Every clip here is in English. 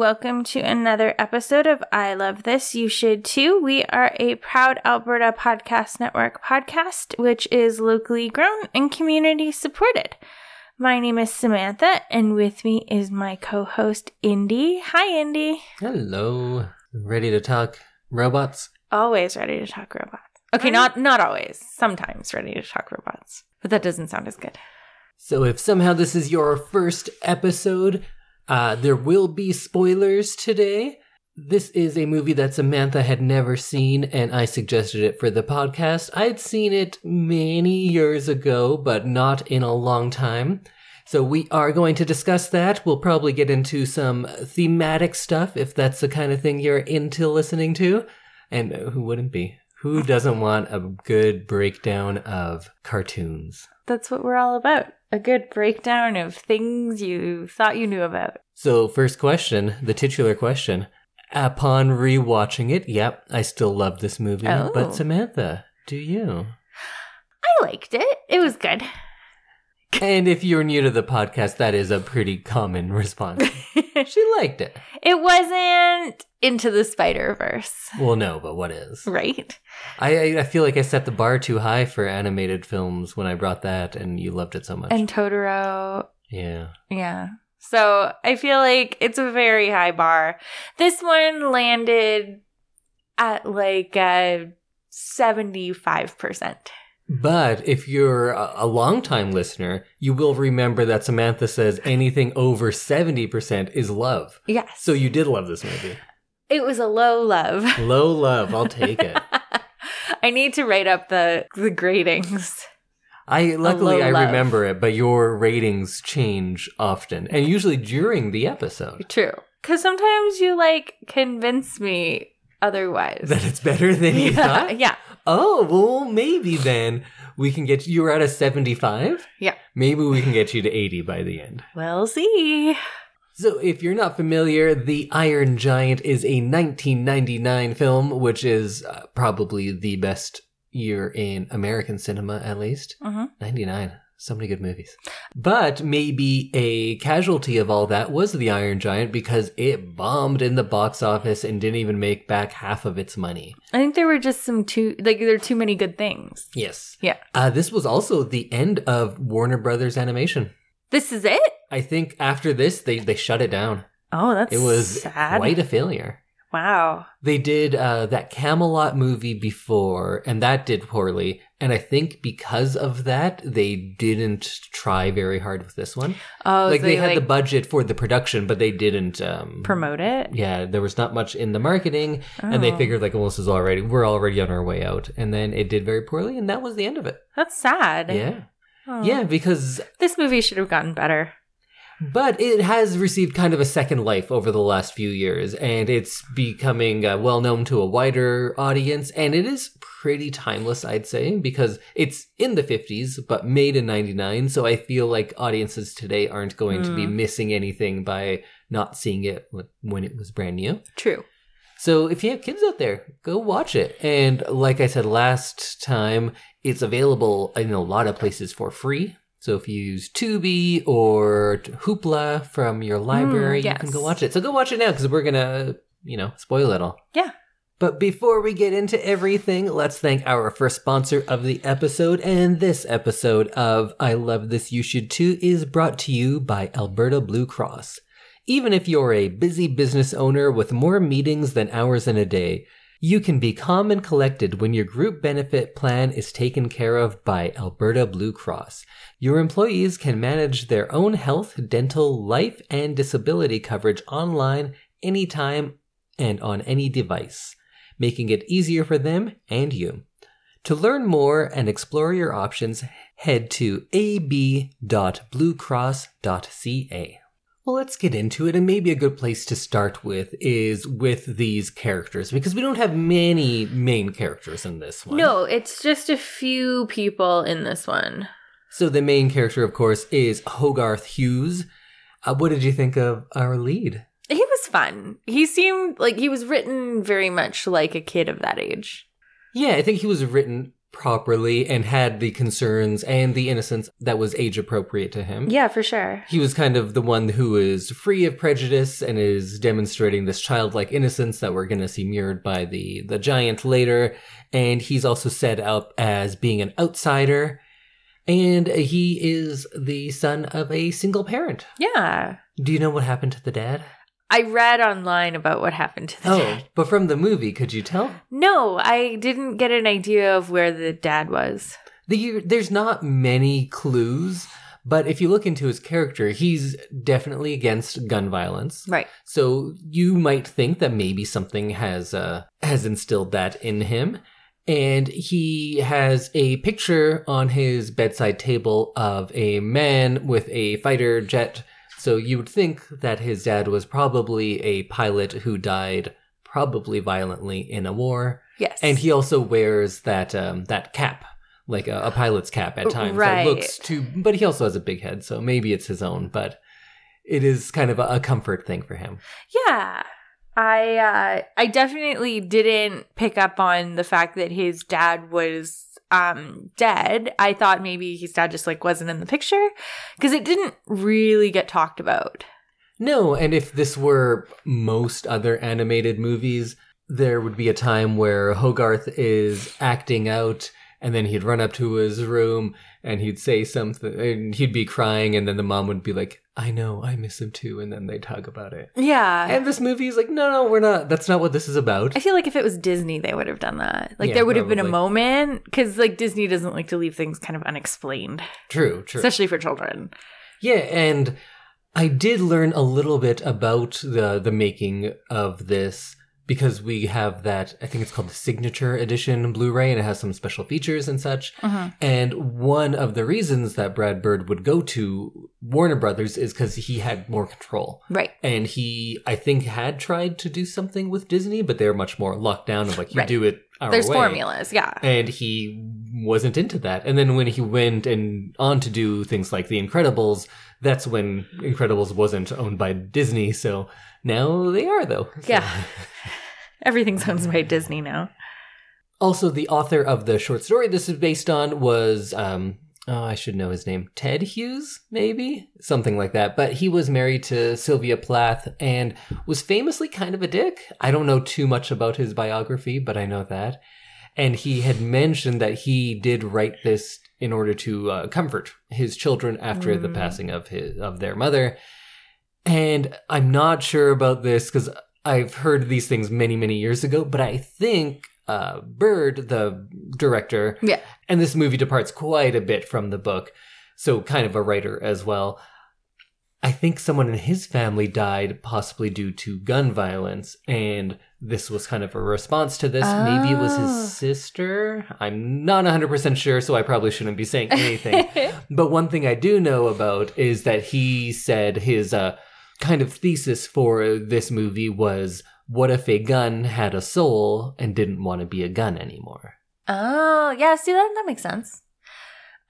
Hello, everyone, and welcome to another episode of I Love This, You Should Too. We are a proud Alberta Podcast Network podcast, which is locally grown and community supported. My name is Samantha, and with me is my co host, Indy. Hi, Indy. Hello. Ready to talk robots? Always ready to talk robots. Okay, not not always. Sometimes ready to talk robots, but that doesn't sound as good. So, if somehow this is your first episode, uh, there will be spoilers today. This is a movie that Samantha had never seen, and I suggested it for the podcast. I'd seen it many years ago, but not in a long time. So, we are going to discuss that. We'll probably get into some thematic stuff if that's the kind of thing you're into listening to. And who wouldn't be? Who doesn't want a good breakdown of cartoons? That's what we're all about. A good breakdown of things you thought you knew about. So, first question, the titular question. Upon rewatching it, yep, I still love this movie. Oh. But Samantha, do you? I liked it. It was good. And if you're new to the podcast, that is a pretty common response. she liked it. It wasn't into the Spider Verse, Well, no, but what is? right? I I feel like I set the bar too high for animated films when I brought that, and you loved it so much. And Totoro, yeah. yeah. So I feel like it's a very high bar. This one landed at like uh, 75%. But if you're a, a longtime listener, you will remember that Samantha says anything over 70% is love. Yes. So you did love this movie. it was a low love. Low love, I'll take it. I need to write up the the gradings. I luckily I love. remember it, but your ratings change often and usually during the episode. True. Cuz sometimes you like convince me otherwise. That it's better than you yeah, thought? yeah. Oh, well, maybe then we can get you You were at a 75? Yeah. Maybe we can get you to 80 by the end. We'll see. So, if you're not familiar, The Iron Giant is a 1999 film, which is uh, probably the best year in American cinema, at least. Mhm. 99. So many good movies. But maybe a casualty of all that was The Iron Giant because it bombed in the box office and didn't even make back half of its money. I think there were just some too like there are too many good things. Yes. Yeah. Uh, this was also the end of Warner Brothers Animation. This is it? I think after this, they, they shut it down. Oh, that's It was sad. quite a failure. Wow. They did uh, that Camelot movie before, and that did poorly. And I think because of that, they didn't try very hard with this one. Oh, like so they had the budget for the production, but they didn't um, promote it. Yeah, there was not much in the marketing, and they Oh. figured like, well, this is already we're already on our way out, and then it did very poorly, and that was the end of it. That's sad. Yeah, Oh. yeah, because This movie should have gotten better. But it has received kind of a second life over the last few years, and it's becoming uh, well known to a wider audience, and it is pretty timeless, I'd say, because it's in the 50s, but made in 99, so I feel like audiences today aren't going to be missing anything by not seeing it when it was brand new. True. So if you have kids out there, go watch it. And like I said last time, it's available in a lot of places for free. So if you use Tubi or Hoopla from your hmm, library, you can go watch it. So go watch it now because we're gonna, you know, spoil it all. Yeah. But before we get into everything, let's thank our first sponsor of the episode. And this episode of I Love This You Should Too is brought to you by Alberta Blue Cross. Even if you're a busy business owner with more meetings than hours in a day, you can be calm and collected when your group benefit plan is taken care of by Alberta Blue Cross. Your employees can manage their own health, dental, life, and disability coverage online anytime and on any device, making it easier for them and you. To learn more and explore your options, head to ab.bluecross.ca. Well, let's get into it, and maybe a good place to start with is with these characters because we don't have many main characters in this one. No, it's just a few people in this one. So the main character, of course, is Hogarth Hughes. Uh, what did you think of our lead? He was fun. He seemed like he was written very much like a kid of that age. Yeah, I think he was written properly and had the concerns and the innocence that was age appropriate to him. Yeah, for sure. He was kind of the one who is free of prejudice and is demonstrating this childlike innocence that we're going to see mirrored by the the giant later. And he's also set up as being an outsider. And he is the son of a single parent. Yeah. Do you know what happened to the dad? I read online about what happened to the Oh, dad. but from the movie, could you tell? No, I didn't get an idea of where the dad was. The, there's not many clues, but if you look into his character, he's definitely against gun violence. Right. So you might think that maybe something has uh, has instilled that in him. And he has a picture on his bedside table of a man with a fighter jet. So you would think that his dad was probably a pilot who died probably violently in a war. Yes. And he also wears that um, that cap, like a, a pilot's cap at times. Right. That looks too, but he also has a big head, so maybe it's his own. But it is kind of a, a comfort thing for him. Yeah. I uh I definitely didn't pick up on the fact that his dad was um dead. I thought maybe his dad just like wasn't in the picture because it didn't really get talked about. No, and if this were most other animated movies, there would be a time where Hogarth is acting out and then he'd run up to his room and he'd say something and he'd be crying and then the mom would be like, I know, I miss him too, and then they'd talk about it. Yeah. And this movie is like, no, no, we're not. That's not what this is about. I feel like if it was Disney, they would have done that. Like Yeah, there would have been a moment because like Disney doesn't like to leave things kind of unexplained, True, true. especially for children. Yeah, and I did learn a little bit about the the making of this because we have that I think it's called the signature edition Blu-ray and it has some special features and such. Uh-huh. And one of the reasons that Brad Bird would go to Warner Brothers is cuz he had more control. Right. And he I think had tried to do something with Disney, but they were much more locked down of like you Right. do it our There's way formulas. Yeah. and he wasn't into that. And then when he went and on to do things like The Incredibles, that's when Incredibles wasn't owned by Disney. So now they are, though. So- Yeah. Everything's owned by Disney now. Also, the author of the short story this is based on was, um, oh, I should know his name, Ted Hughes, maybe something like that. But he was married to Sylvia Plath and was famously kind of a dick. I don't know too much about his biography, but I know that. And he had mentioned that he did write this in order to uh, comfort his children after the Mm. passing of his of their mother. And I'm not sure about this because I've heard these things many, many years ago, but I think uh, Bird, the director, Yeah. and this movie departs quite a bit from the book, so kind of a writer as well. I think someone in his family died possibly due to gun violence, and this was kind of a response to this. Maybe it was Oh. his sister. I'm not 100% sure, so I probably shouldn't be saying anything. But one thing I do know about is that he said his uh, kind of thesis for this movie was what if a gun had a soul and didn't want to be a gun anymore? Oh, yeah, see that that makes sense.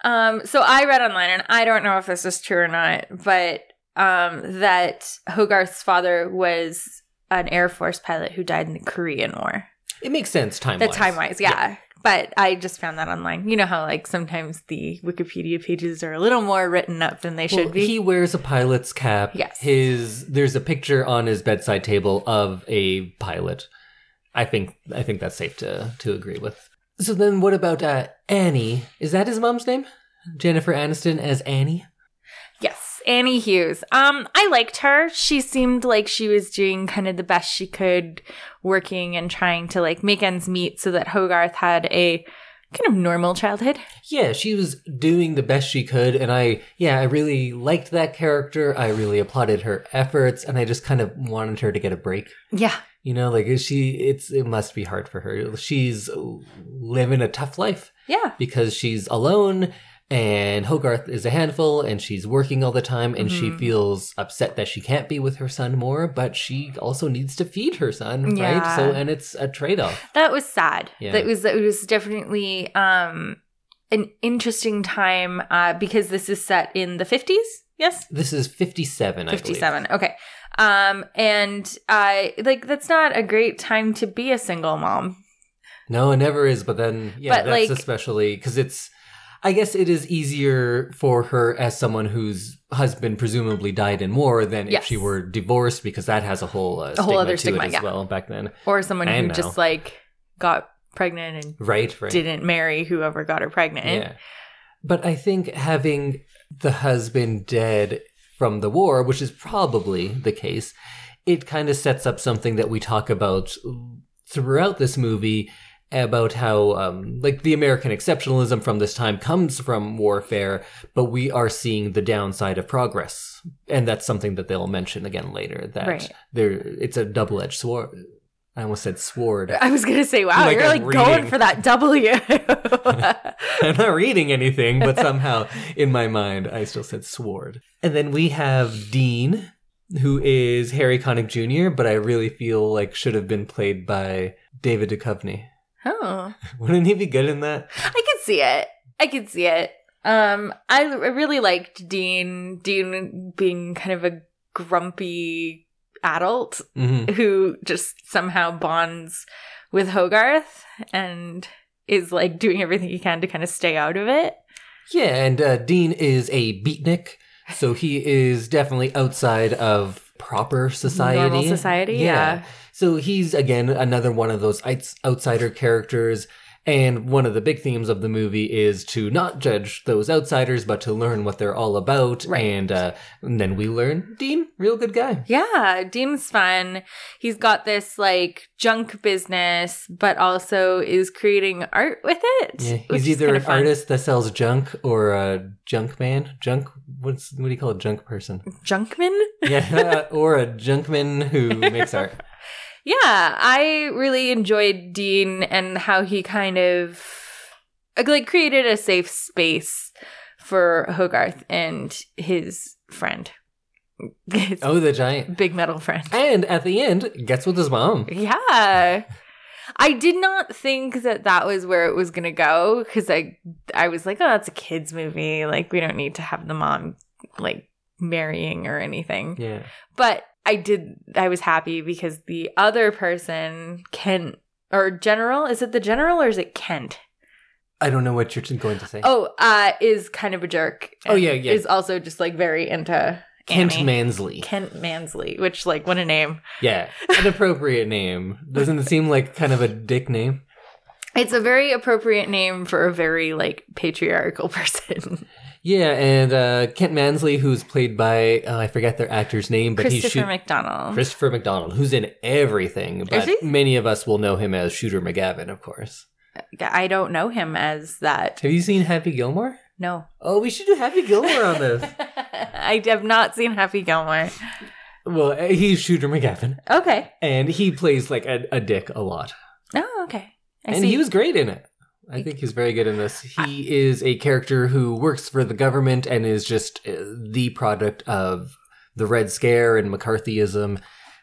Um, so I read online, and I don't know if this is true or not, but um, that Hogarth's father was an Air Force pilot who died in the Korean War. It makes sense time wise. The time wise, yeah. But I just found that online. You know how like sometimes the Wikipedia pages are a little more written up than they should Well, be. He wears a pilot's cap. Yes. His there's a picture on his bedside table of a pilot. I think I think that's safe to to agree with. So then what about uh, Annie? Is that his mom's name? Jennifer Aniston as Annie? Yes, Annie Hughes. Um, I liked her. She seemed like she was doing kind of the best she could, working and trying to like make ends meet so that Hogarth had a kind of normal childhood. Yeah, she was doing the best she could, and I, yeah, I really liked that character. I really applauded her efforts, and I just kind of wanted her to get a break. Yeah. You know, like she, it's it must be hard for her. She's living a tough life Yeah. because she's alone, and Hogarth is a handful, and she's working all the time, and she Mhm. feels upset that she can't be with her son more, but she also needs to feed her son, right? So, and it's a trade off. That was sad. Yeah. That was that was definitely um an interesting time uh because this is set in the 50s. Yes? This is fifty-seven. I believe. 57. Okay. Um and I like that's not a great time to be a single mom. No, it never is. But then, yeah, But, that's like- especially because it's. I guess it is easier for her as someone whose husband presumably died in war than if she were divorced because that has a whole uh, A whole other to stigma, it as yeah. well back then. Or someone who now. just like got pregnant and Right, right. didn't marry whoever got her pregnant. Yeah. But I think having the husband dead from the war, which is probably the case, it kind of sets up something that we talk about throughout this movie about how um, like the American exceptionalism from this time comes from warfare, but we are seeing the downside of progress. And that's something that they'll mention again later that Right. there it's a double-edged sword. I almost said sword. I was gonna say, wow, Like you're I'm like going for that W. I'm not reading anything, but somehow in my mind, I still said sword. And then we have Dean, who is Harry Connick Jr., but I really feel like should have been played by David Duchovny. Oh, Wouldn't he be good in that? I could see it. I could see it. Um, I I really liked Dean. Dean being kind of a grumpy adult hmm who just somehow bonds with Hogarth and is like doing everything he can to kind of stay out of it. Yeah, and uh, Dean is a beatnik, so he is definitely outside of proper society. Normal society, yeah. So he's again another one of those outsider characters. And one of the big themes of the movie is to not judge those outsiders, but to learn what they're all about. Right. And, uh, and then we learn Dean, real good guy. Yeah, Dean's fun. He's got this like junk business, but also is creating art with it. Yeah, he's either an fun. artist that sells junk or a junk man. Junk, what's what do you call a junk person? Junkman? Yeah, or a junkman who makes art. Yeah, I really enjoyed Dean and how he kind of uh, like created a safe space for Hogarth and his friend. His Oh, the giant. big metal friend. And at the end, gets with his mom. Yeah. I did not think that that was where it was going to go cuz I I was like, "Oh, that's a kids movie. Like we don't need to have the mom like marrying or anything." Yeah. But I did I was happy because the other person, Kent or General, is it the General or is it Kent? I don't know what you're going to say. Oh, uh is kind of a jerk. Oh, yeah, yeah. Is also just like very into Kent Annie. Mansley. Kent Mansley, which like what a name. Yeah, an appropriate name. Doesn't it seem like kind of a dick name? It's a very appropriate name for a very like patriarchal person. Yeah, and uh, Kent Mansley, who's played by uh, I forget their actor's name, but he's Christopher shoot- McDonald. Christopher McDonald, who's in everything. But many of us will know him as Shooter McGavin, of course. I don't know him as that. Have you seen Happy Gilmore? No. Oh, we should do Happy Gilmore on this. I have not seen Happy Gilmore. well, uh, he's Shooter McGavin, Okay. and he plays like a, a dick a lot. Oh, okay. I and see. he was great in it. I think he's very good in this. He is a character who works for the government and is just uh, the product of the Red Scare and McCarthyism,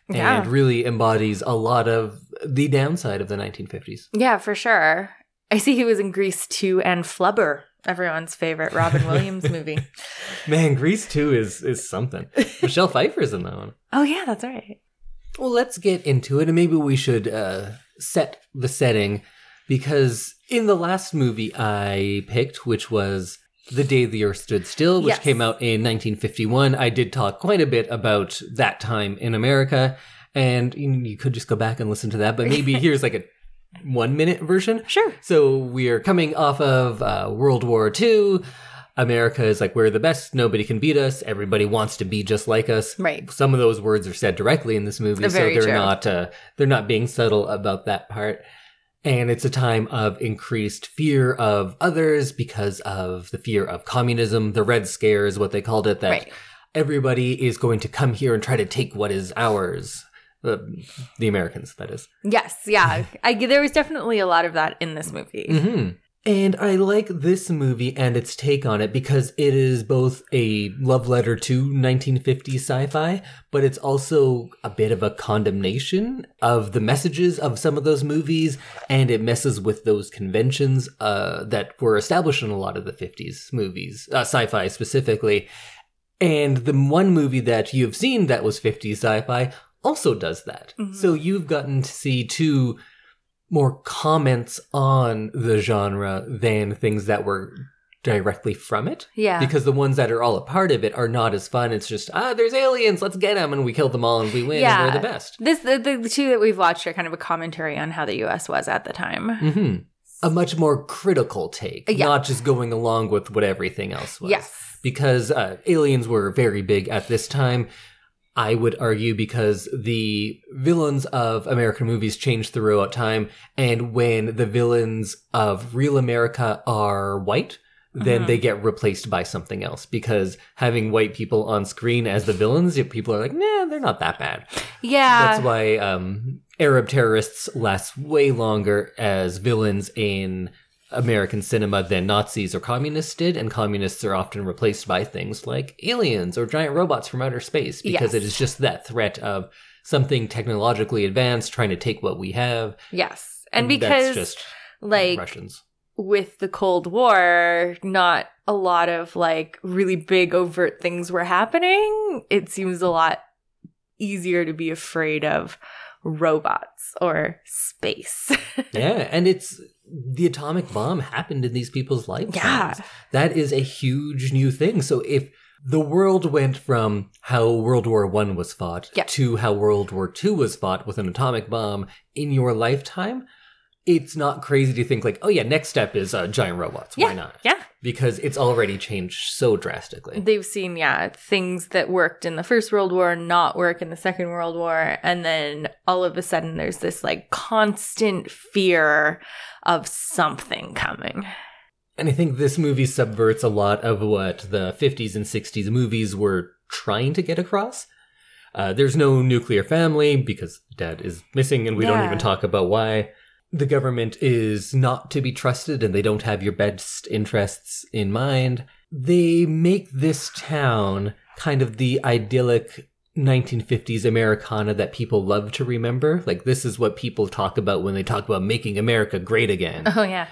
Yeah. and really embodies a lot of the downside of the 1950s. Yeah, for sure. I see he was in Grease 2 and Flubber, everyone's favorite Robin Williams movie. Man, Grease 2 is is something. Michelle Pfeiffer's in that one. Oh, yeah, that's right. Well, let's get into it, and maybe we should uh, set the setting because in the last movie I picked, which was The Day the Earth Stood Still, which Yes. came out in 1951, I did talk quite a bit about that time in America, and you could just go back and listen to that, but maybe here's like a one minute version. Sure. So we are coming off of uh, World War II. America is like, we're the best. Nobody can beat us. Everybody wants to be just like us. Right. Some of those words are said directly in this movie, so they're true. not uh, they're not being subtle about that part. And it's a time of increased fear of others because of the fear of communism. The Red Scare is what they called it. That Right. everybody is going to come here and try to take what is ours. Uh, the Americans, that is. Yes, yeah. I, there was definitely a lot of that in this movie. hmm And I like this movie and its take on it because it is both a love letter to 1950s sci-fi, but it's also a bit of a condemnation of the messages of some of those movies, and it messes with those conventions uh, that were established in a lot of the 50s movies, uh, sci-fi specifically. And the one movie that you've seen that was 50s sci-fi also does that. Mhm. So you've gotten to see two more comments on the genre than things that were directly from it. Yeah. Because the ones that are all a part of it are not as fun. It's just, ah, there's aliens, let's get them, and we kill them all and we win, Yeah. and we're the best. this the, the two that we've watched are kind of a commentary on how the US was at the time. hmm A much more critical take, Yeah. not just going along with what everything else was. Yes. because uh, aliens were very big at this time. I would argue because the villains of American movies change throughout time, and when the villains of real America are white, then Mhm. they get replaced by something else. Because having white people on screen as the villains, people are like, nah, they're not that bad. Yeah. That's why um, Arab terrorists last way longer as villains in American cinema than Nazis or communists did, and communists are often replaced by things like aliens or giant robots from outer space because Yes. it is just that threat of something technologically advanced trying to take what we have. yes. And that's because just like Russians. with the Cold War, not a lot of like really big overt things were happening. It seems a lot easier to be afraid of robots or space. yeah, and it's the atomic bomb happened in these people's lifetimes. Yeah. That is a huge new thing. So if the world went from how World War One was fought Yeah. to how World War Two was fought with an atomic bomb in your lifetime, it's not crazy to think like, oh yeah, next step is uh, giant robots. Why Yeah. not? yeah. Because it's already changed so drastically. They've seen, yeah, things that worked in the First World War not work in the Second World War. And then all of a sudden there's this like constant fear of something coming. And I think this movie subverts a lot of what the 50s and 60s movies were trying to get across. Uh, there's no nuclear family because dad is missing and we don't even talk about why. The government is not to be trusted and they don't have your best interests in mind. They make this town kind of the idyllic 1950s Americana that people love to remember. Like, this is what people talk about when they talk about making America great again Oh, yeah.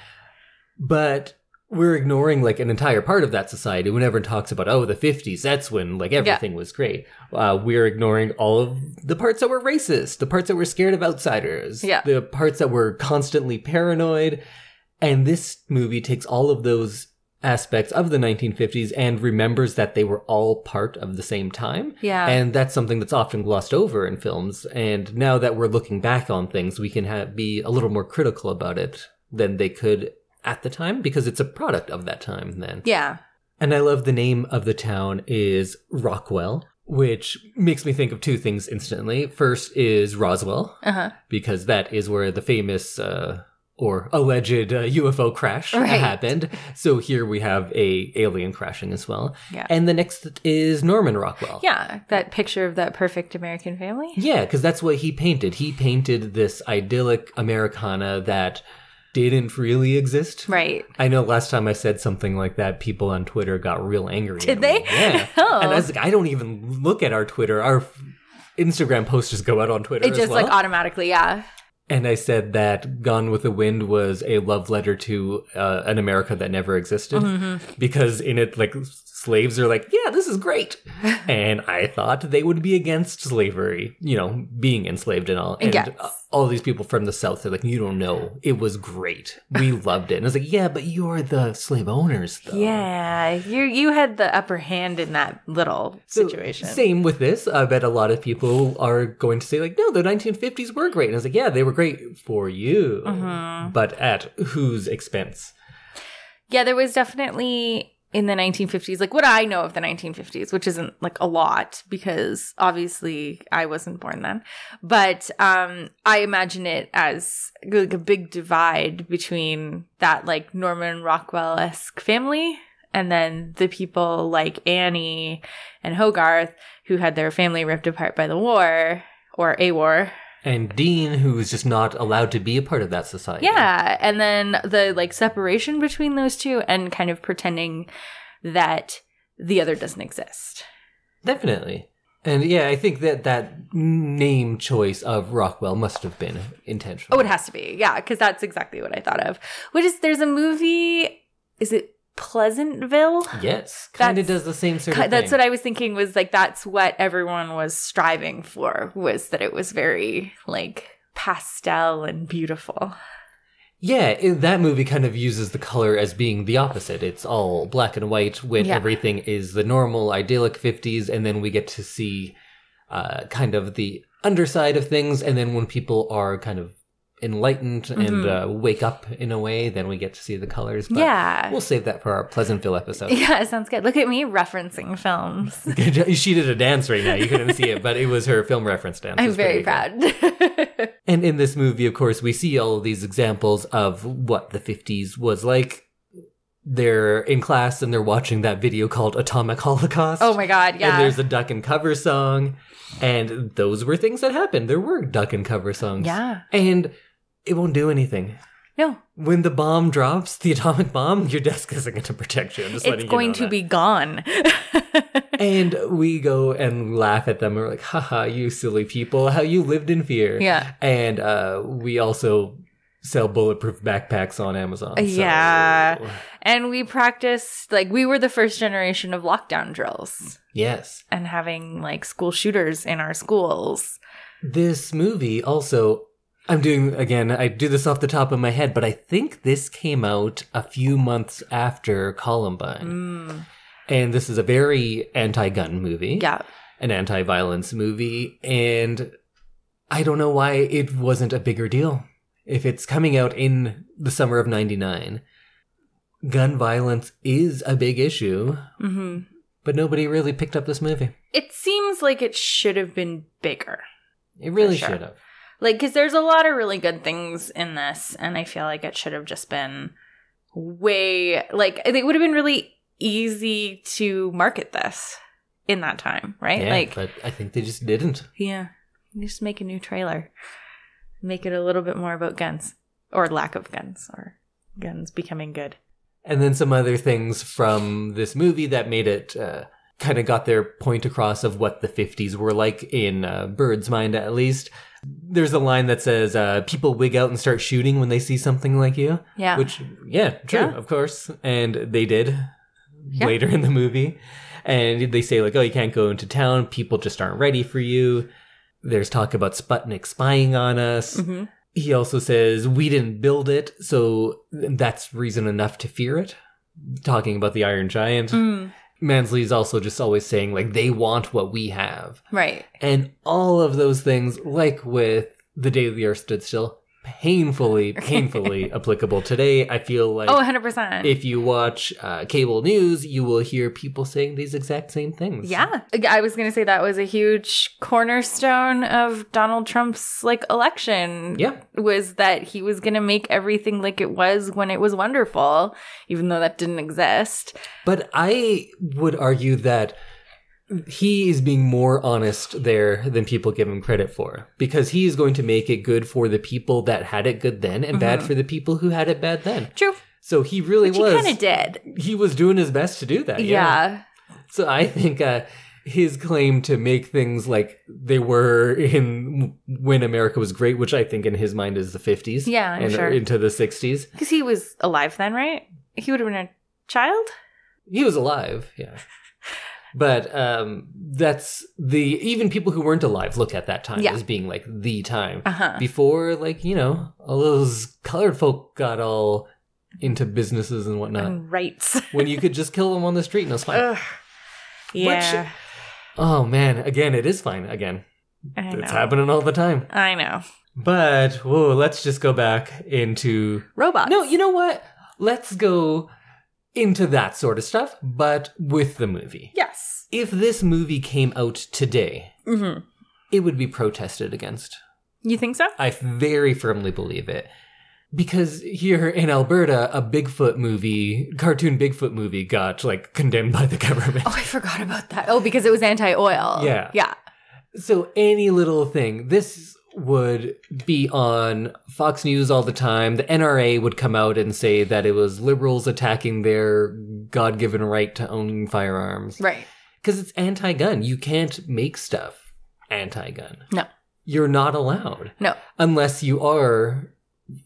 but we're ignoring like an entire part of that society whenever it talks about oh the 50s that's when like everything was great uh, we're ignoring all of the parts that were racist the parts that were scared of outsiders Yeah. the parts that were constantly paranoid and this movie takes all of those aspects of the 1950s and remembers that they were all part of the same time Yeah. and that's something that's often glossed over in films. And now that we're looking back on things, we can have, be a little more critical about it than they could at the time because it's a product of that time then. yeah. And I love the name of the town is Rockwell, which makes me think of two things instantly. First is Roswell, Uh huh. because that is where the famous uh, or alleged uh, UFO crash Right. happened. So here we have a alien crashing as well. Yeah. And the next is Norman Rockwell. Yeah. That picture of that perfect American family. Yeah, because that's what he painted. He painted this idyllic Americana that didn't really exist. Right. I know last time I said something like that, people on Twitter got real angry. Did they? Yeah. Oh. And I was like, I don't even look at our Twitter. Our Instagram posts just go out on Twitter It just well. like automatically, yeah. And I said that Gone with the Wind was a love letter to uh, an America that never existed Mm-hmm. because in it, like slaves are like, yeah, this is great, and I thought they would be against slavery, you know, being enslaved and all. And Yes. all these people from the South are like, you don't know, it was great, we loved it. And I was like, yeah, but you're the slave owners, though. Yeah. You you had the upper hand in that little So, situation. Same with this. I bet a lot of people are going to say, like, no, the 1950s were great. And I was like, yeah, they were great for you, Mm-hmm. but at whose expense? Yeah, there was definitely in the 1950s, like what I know of the 1950s, which isn't like a lot because obviously I wasn't born then, but um, I imagine it as like a big divide between that like Norman Rockwell esque family and then the people like Annie and Hogarth who had their family ripped apart by the war or a war And Dean, who is just not allowed to be a part of that society. Yeah, and then the like separation between those two and kind of pretending that the other doesn't exist. Definitely. And yeah, I think that that name choice of Rockwell must have been intentional. Oh, it has to be. Yeah, cuz that's exactly what I thought of. Which is there's a movie is it Pleasantville? Yes, kind of does the same sort of That's thing. what I was thinking was like that's what everyone was striving for was that it was very like pastel and beautiful. Yeah, that movie kind of uses the color as being the opposite. It's all black and white when Yeah. everything is the normal, idyllic 50s, and then we get to see uh, kind of the underside of things. And then when people are kind of enlightened and uh, wake up in a way, then we get to see the colors. But Yeah. We'll save that for our Pleasantville episode. Yeah, it sounds good. Look at me referencing films. she did a dance right now. You couldn't see it, but it was her film reference dance. I'm very proud. And in this movie, of course, we see all of these examples of what the 50s was like. They're in class and they're watching that video called Atomic Holocaust. oh my god, And yeah. there's a duck and cover song. And those were things that happened. There were duck and cover songs. Yeah. And it won't do anything. no, When the bomb drops, the atomic bomb, your desk isn't going to protect you. I'm just letting it's you going know to that. be gone. And we go and laugh at them. We're like, haha, you silly people, how you lived in fear. Yeah. And uh, we also sell bulletproof backpacks on Amazon. so- Yeah. and we practiced like we were the first generation of lockdown drills Yes. and having like school shooters in our schools. This movie also, I'm doing, again, I do this off the top of my head, but I think this came out a few months after Columbine. And this is a very anti gun movie. Yeah. an anti-violence movie and i don't know why it wasn't a bigger deal if it's coming out in the summer of 99 gun violence is a big issue hmm but nobody really picked up this movie It seems like it should have been bigger. it really sure. should have Like, because there's a lot of really good things in this, and I feel like it should have just been way like it would have been really easy to market this in that time, right? yeah like, but i think they just didn't yeah, just make a new trailer, make it a little bit more about guns or lack of guns or guns becoming good. and then some other things from this movie that made it uh, kind of got their point across of what the 50s were like in uh, bird's mind at least there's a line that says uh, people wig out and start shooting when they see something like you Yeah, Which, yeah, true, Yeah. of course. And they did Yeah. later in the movie. And they say, like, oh, you can't go into town. People just aren't ready for you. There's talk about Sputnik spying on us. hmm He also says, we didn't build it, so that's reason enough to fear it. Talking about the Iron Giant. Mm, Mansley's also just always saying, like, they want what we have. right. And all of those things, like with The Day the Earth Stood Still, painfully, painfully applicable today. I feel like Oh, 100 percent. if you watch uh, cable news, you will hear people saying these exact same things. Yeah. I was going to say that was a huge cornerstone of Donald Trump's like election. Yeah. Was that he was going to make everything like it was when it was wonderful, even though that didn't exist. But I would argue that he is being more honest there than people give him credit for because he is going to make it good for the people that had it good then and bad for the people who had it bad then. True. So he really Which he was kind of did. he was doing his best to do that. Yeah. So I think uh, his claim to make things like they were in when America was great, which I think in his mind is the 50s. Yeah, I'm and sure. into the 60s. Because he was alive then, right? He would have been a child? He was alive, yeah. But um, that's the even people who weren't alive look at that time Yeah. as being like the time Uh huh. before, like you know, all those colored folk got all into businesses and whatnot. And rights. when you could just kill them on the street and it's fine. Ugh. Yeah. oh man, again, it is fine. Again, it's happening all the time. I know. But whoa, let's just go back into Robots. no. You know what? Let's go into that sort of stuff, but with the movie. Yes. If this movie came out today, hmm it would be protested against. You think so? I very firmly believe it. Because here in Alberta, a Bigfoot movie, cartoon Bigfoot movie, got like condemned by the government. Oh, I forgot about that. Oh, because it was anti-oil. Yeah. Yeah. So any little thing, this would be on Fox News all the time. The NRA would come out and say that it was liberals attacking their God-given right to own firearms Right. because it's anti-gun. You can't make stuff anti-gun. No. You're not allowed No. unless you are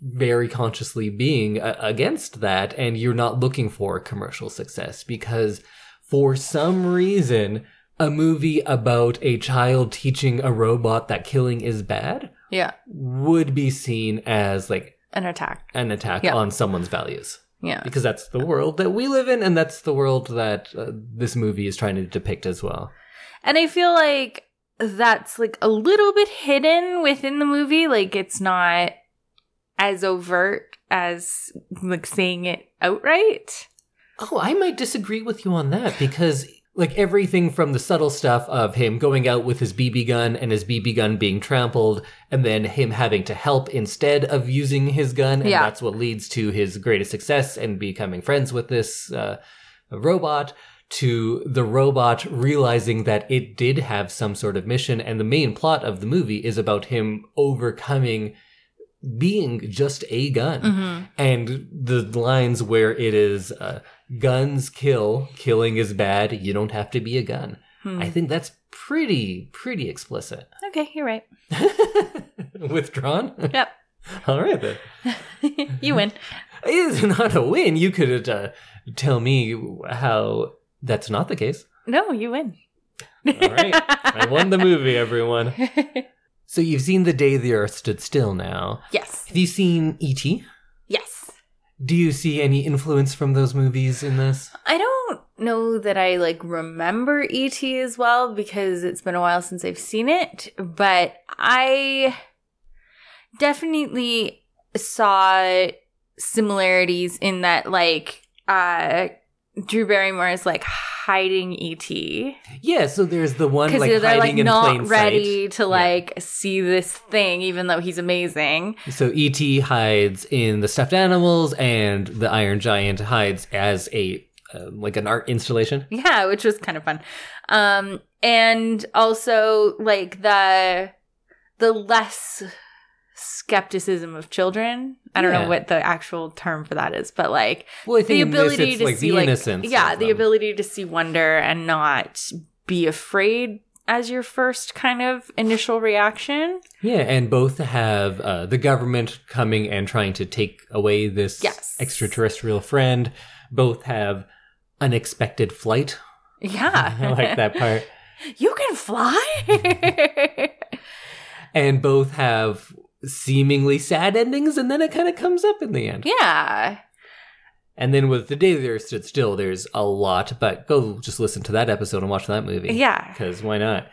very consciously being a- against that and you're not looking for commercial success because for some reason a movie about a child teaching a robot that killing is bad Yeah. would be seen as like An attack. an attack Yeah. on someone's values Yeah. because that's the world that we live in and that's the world that uh, this movie is trying to depict as well. And I feel like that's like a little bit hidden within the movie. Like it's not as overt as like saying it outright. Oh, I might disagree with you on that because like everything from the subtle stuff of him going out with his BB gun and his BB gun being trampled and then him having to help instead of using his gun and Yeah. that's what leads to his greatest success and becoming friends with this uh, robot to the robot realizing that it did have some sort of mission and the main plot of the movie is about him overcoming being just a gun Mm-hmm. and the lines where it is uh, guns kill killing is bad you don't have to be a gun Hmm. i think that's pretty pretty explicit Okay, you're right. withdrawn Yep. all right then you win. it's not a win you could uh, tell me how that's not the case No, you win. all right i won the movie everyone so you've seen the day the earth stood still now yes. have you seen et. Do you see any influence from those movies in this? I don't know that I like remember ET as well because it's been a while since I've seen it, but I definitely saw similarities in that like uh Drew Barrymore is like hiding ET Yeah, so there's the one like they're hiding like in not plain ready sight. to like see this thing even though he's amazing. So E.T. hides in the stuffed animals, and the Iron Giant hides as a uh, like an art installation. Yeah, which was kind of fun. Um and also like the the less skepticism of children. I don't Yeah. know what the actual term for that is, but like Well, the in this, ability to like see the like innocence. yeah, the them. ability to see wonder and not be afraid as your first kind of initial reaction. Yeah, and both have uh, the government coming and trying to take away this Yes. extraterrestrial friend. Both have unexpected flight. Yeah. I like that part. you can fly. And both have seemingly sad endings, and then it kind of comes up in the end. yeah. And then with The Day the Earth Stood Still, there's a lot, but go just listen to that episode and watch that movie. Yeah. Because why not?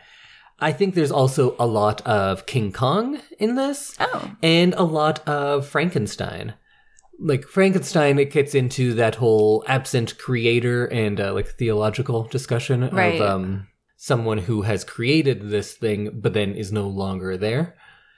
I think there's also a lot of King Kong in this Oh. and a lot of Frankenstein. Like Frankenstein, it gets into that whole absent creator and uh, like theological discussion Right. of um, someone who has created this thing but then is no longer there.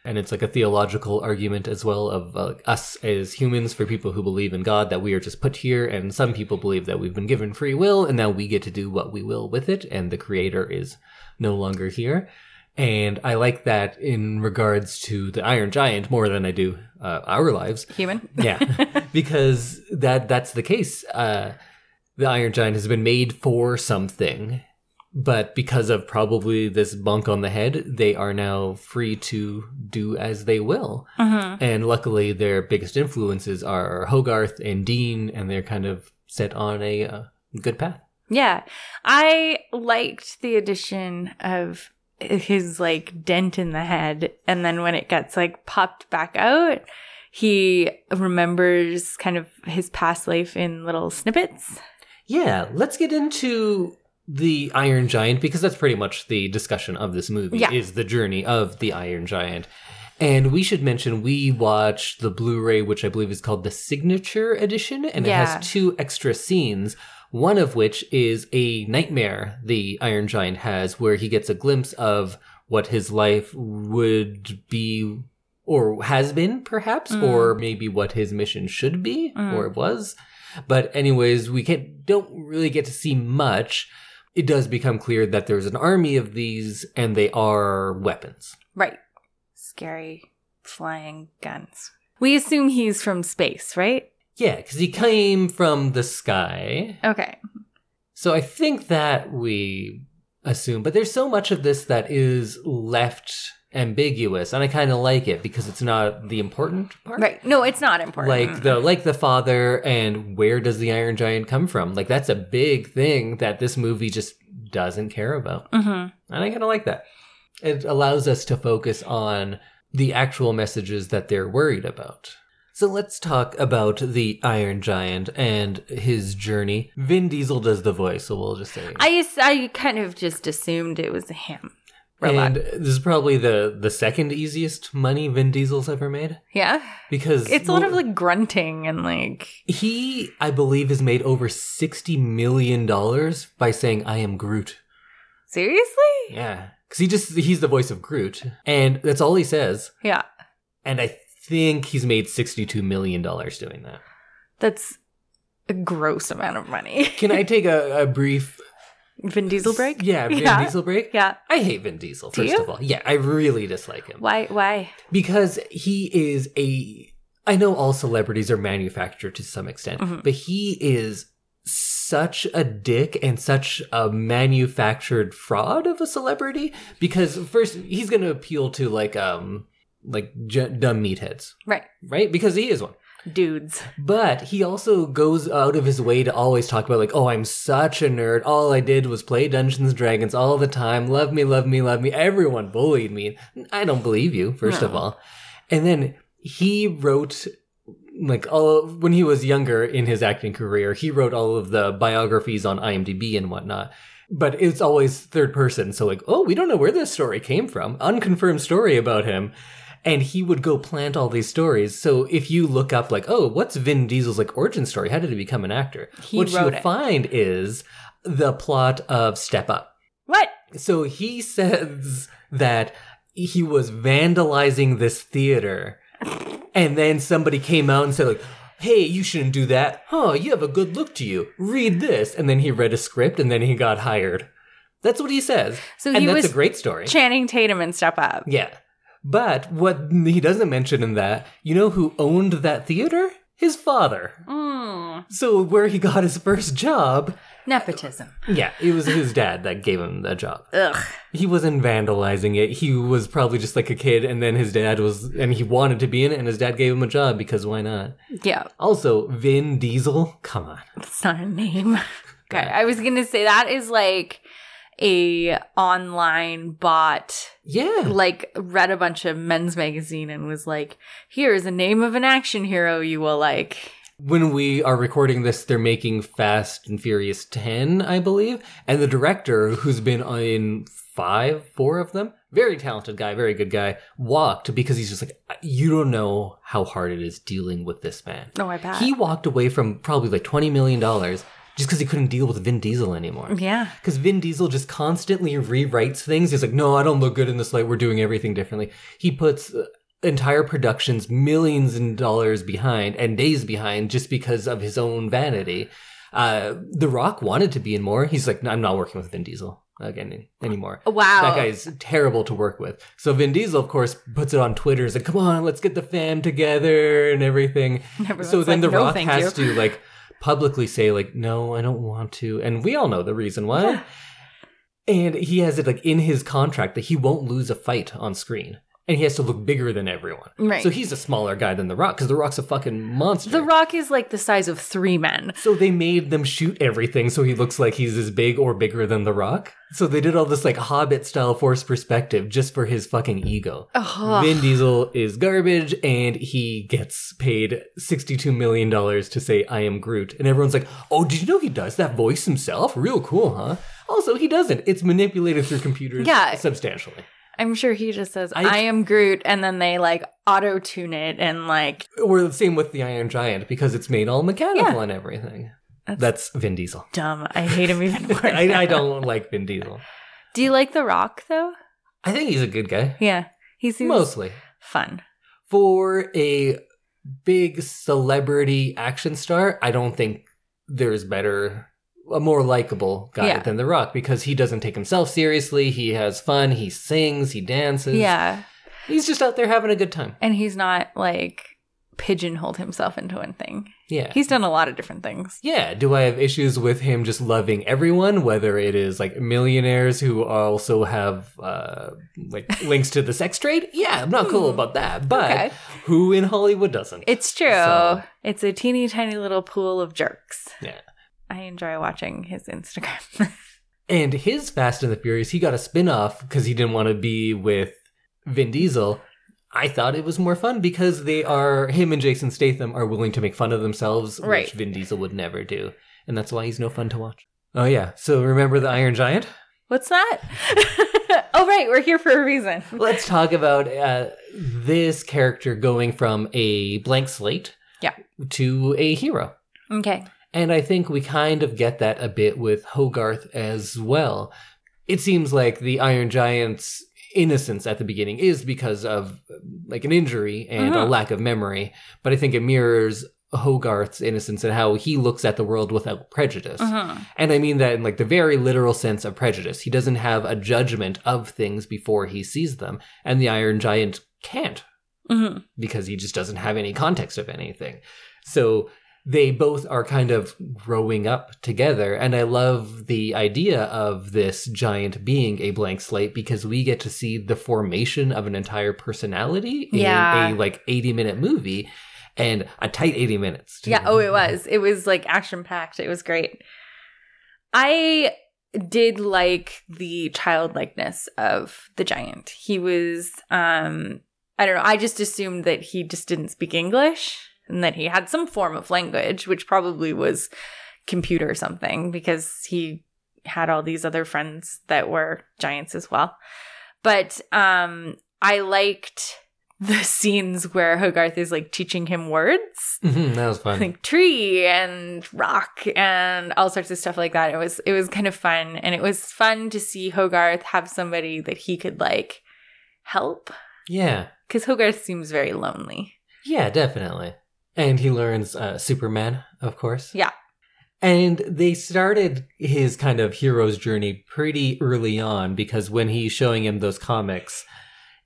And it's like a theological argument as well of uh, us as humans, for people who believe in God, that we are just put here, and some people believe that we've been given free will, and now we get to do what we will with it, and the Creator is no longer here. And I like that in regards to the Iron Giant more than I do uh, our lives. Human. Yeah, because that that's the case. Uh, the Iron Giant has been made for something, but because of probably this bunk on the head, they are now free to do as they will. Mm-hmm. And luckily, their biggest influences are Hogarth and Dean, and they're kind of set on a uh, good path. Yeah. I liked the addition of his like dent in the head. And then when it gets like popped back out, he remembers kind of his past life in little snippets. Yeah, let's get into the Iron Giant because that's pretty much the discussion of this movie Yeah. is the journey of the Iron Giant. And we should mention we watched the Blu-ray which I believe is called the Signature Edition and it has two extra scenes, one of which is a nightmare the Iron Giant has where he gets a glimpse of what his life would be or has been perhaps Mm. or maybe what his mission should be Mm. or was. But anyways, we can't don't really get to see much. It does become clear that there's an army of these and they are weapons. Right. Scary flying guns. We assume he's from space, right? Yeah, because he came from the sky. Okay. So I think that we assume, but there's so much of this that is left ambiguous, and I kind of like it because it's not the important part. Right. No, it's not important. Like the like the father and where does the Iron Giant come from? Like that's a big thing that this movie just doesn't care about. Mhm. And I kind of like that. It allows us to focus on the actual messages that they're worried about. So let's talk about the Iron Giant and his journey. Vin Diesel does the voice, so we'll just say. I I kind of just assumed it was him. And this is probably the the second easiest money Vin Diesel's ever made yeah, because it's a lot of like grunting and like he, I believe, has made over sixty million dollars by saying "I am Groot." seriously. Yeah, because he just he's the voice of Groot, and that's all he says. Yeah, And I think he's made sixty-two million dollars doing that. that's a gross amount of money. Can I take a, a brief Vin Diesel break? Yeah, Vin Yeah. Diesel break. Yeah. I hate Vin Diesel. First of all, yeah, I really dislike him Why? Why? because he is a. I know all celebrities are manufactured to some extent, Mhm. but he is such a dick and such a manufactured fraud of a celebrity because first he's going to appeal to like um like j- dumb meatheads Right, right because he is one dudes. but he also goes out of his way to always talk about like, oh, I'm such a nerd. All I did was play Dungeons and Dragons all the time. Love me, love me, love me. Everyone bullied me. I don't believe you, first of all. And then he wrote like all when he was younger in his acting career, he wrote all of the biographies on IMDb and whatnot. But it's always third person, so like, oh, we don't know where this story came from. Unconfirmed story about him and he would go plant all these stories. So if you look up like, oh, what's Vin Diesel's like origin story? How did he become an actor? He what wrote you'll it. find is the plot of Step Up. What? So he says that he was vandalizing this theater, and then somebody came out and said like. Hey, you shouldn't do that. Huh, you have a good look to you. Read this. And then he read a script and then he got hired. That's what he says. So and that's a great story. Channing Tatum and Step Up. Yeah. But what he doesn't mention in that, you know who owned that theater? His father. Mm. So where he got his first job, Nepotism. yeah, it was his dad that gave him the job. Ugh. He wasn't vandalizing it. He was probably just like a kid and then his dad was and he wanted to be in it and his dad gave him a job because why not? Yeah, Also, Vin Diesel, come on. it's not a name. Okay, I was gonna say that is like a online bot Yeah. like read a bunch of men's magazine and was like here is a name of an action hero you will like When we are recording this, they're making Fast and Furious 10, I believe. And the director, who's been in five, four of them, very talented guy, very good guy, walked because he's just like, you don't know how hard it is dealing with this man. no i bet He walked away from probably like $20 million just because he couldn't deal with Vin Diesel anymore. yeah Because Vin Diesel just constantly rewrites things. He's like, no, I don't look good in this light. We're doing everything differently. He puts uh, entire productions millions in dollars behind and days behind just because of his own vanity. Uh, the Rock wanted to be in more. He's like, no, I'm not working with Vin Diesel again anymore. wow That guy's terrible to work with. So Vin Diesel, of course, puts it on Twitter. He's like, come on, let's get the fam together and everything. Everyone's so then like, The "No, Rock has you." to like publicly say like, no, I don't want to. And we all know the reason why. Yeah. And he has it like in his contract that he won't lose a fight on screen. And he has to look bigger than everyone. Right. So he's a smaller guy than The Rock because The Rock's a fucking monster. the rock is like the size of three men So they made them shoot everything so he looks like he's as big or bigger than The Rock. So they did all this like Hobbit style forced perspective just for his fucking ego. Ugh. Vin Diesel is garbage and he gets paid $62 million to say, I am Groot. And everyone's like, oh, did you know he does that voice himself? Real cool, huh? Also, he doesn't. It's manipulated through computers Yeah. substantially. I'm sure he just says I- I, am groot and then they like auto tune it and like Or the same with the Iron Giant because it's made all mechanical Yeah. and everything. That's- That's Vin Diesel. dumb i hate him even more I, I don't like Vin Diesel. do you like the rock though I think he's a good guy. yeah he seems Mostly. fun For a big celebrity action star, I don't think there's better, a more likable guy Yeah. than The Rock because he doesn't take himself seriously. He has fun. He sings. He dances. yeah He's just out there having a good time. and he's not like pigeonholed himself into one thing Yeah. he's done a lot of different things yeah. Do I have issues with him just loving everyone, whether it is like millionaires who also have uh, like links to the sex trade? Yeah, I'm not cool Hmm. about that. But Okay. who in Hollywood doesn't? It's true. So- It's a teeny tiny little pool of jerks. Yeah. I enjoy watching his Instagram. And his Fast and the Furious, he got a spin off because he didn't want to be with Vin Diesel. I thought it was more fun because they are him and Jason Statham are willing to make fun of themselves, Right. which Vin Diesel would never do, and that's why he's no fun to watch. Oh yeah, so remember the Iron Giant? What's that? oh, right. We're here for a reason. Let's talk about uh, this character going from a blank slate, Yeah. to a hero. Okay. And I think we kind of get that a bit with Hogarth as well. It seems like the Iron Giant's innocence at the beginning is because of like an injury and a Mhm. lack of memory, but I think it mirrors Hogarth's innocence and how he looks at the world without prejudice. Mhm. And I mean that in like the very literal sense of prejudice. He doesn't have a judgment of things before he sees them, and the Iron Giant can't Mhm. because he just doesn't have any context of anything. So they both are kind of growing up together. And I love the idea of this giant being a blank slate because we get to see the formation of an entire personality in Yeah. a like 80 minute movie and a tight 80 minutes. too. Yeah. Oh, it was. It was like action packed. It was great. I did like the childlikeness of the giant. He was, um, I don't know. I just assumed that he just didn't speak English and that he had some form of language, which probably was computer or something because he had all these other friends that were giants as well. But um I liked the scenes where Hogarth is like teaching him words Mhm, that was fun. like tree and rock and all sorts of stuff like that. It was it was kind of fun and it was fun to see Hogarth have somebody that he could like help yeah. cuz Hogarth seems very lonely. Yeah, definitely. And he learns uh, Superman, of course. Yeah. And they started his kind of hero's journey pretty early on because when he's showing him those comics,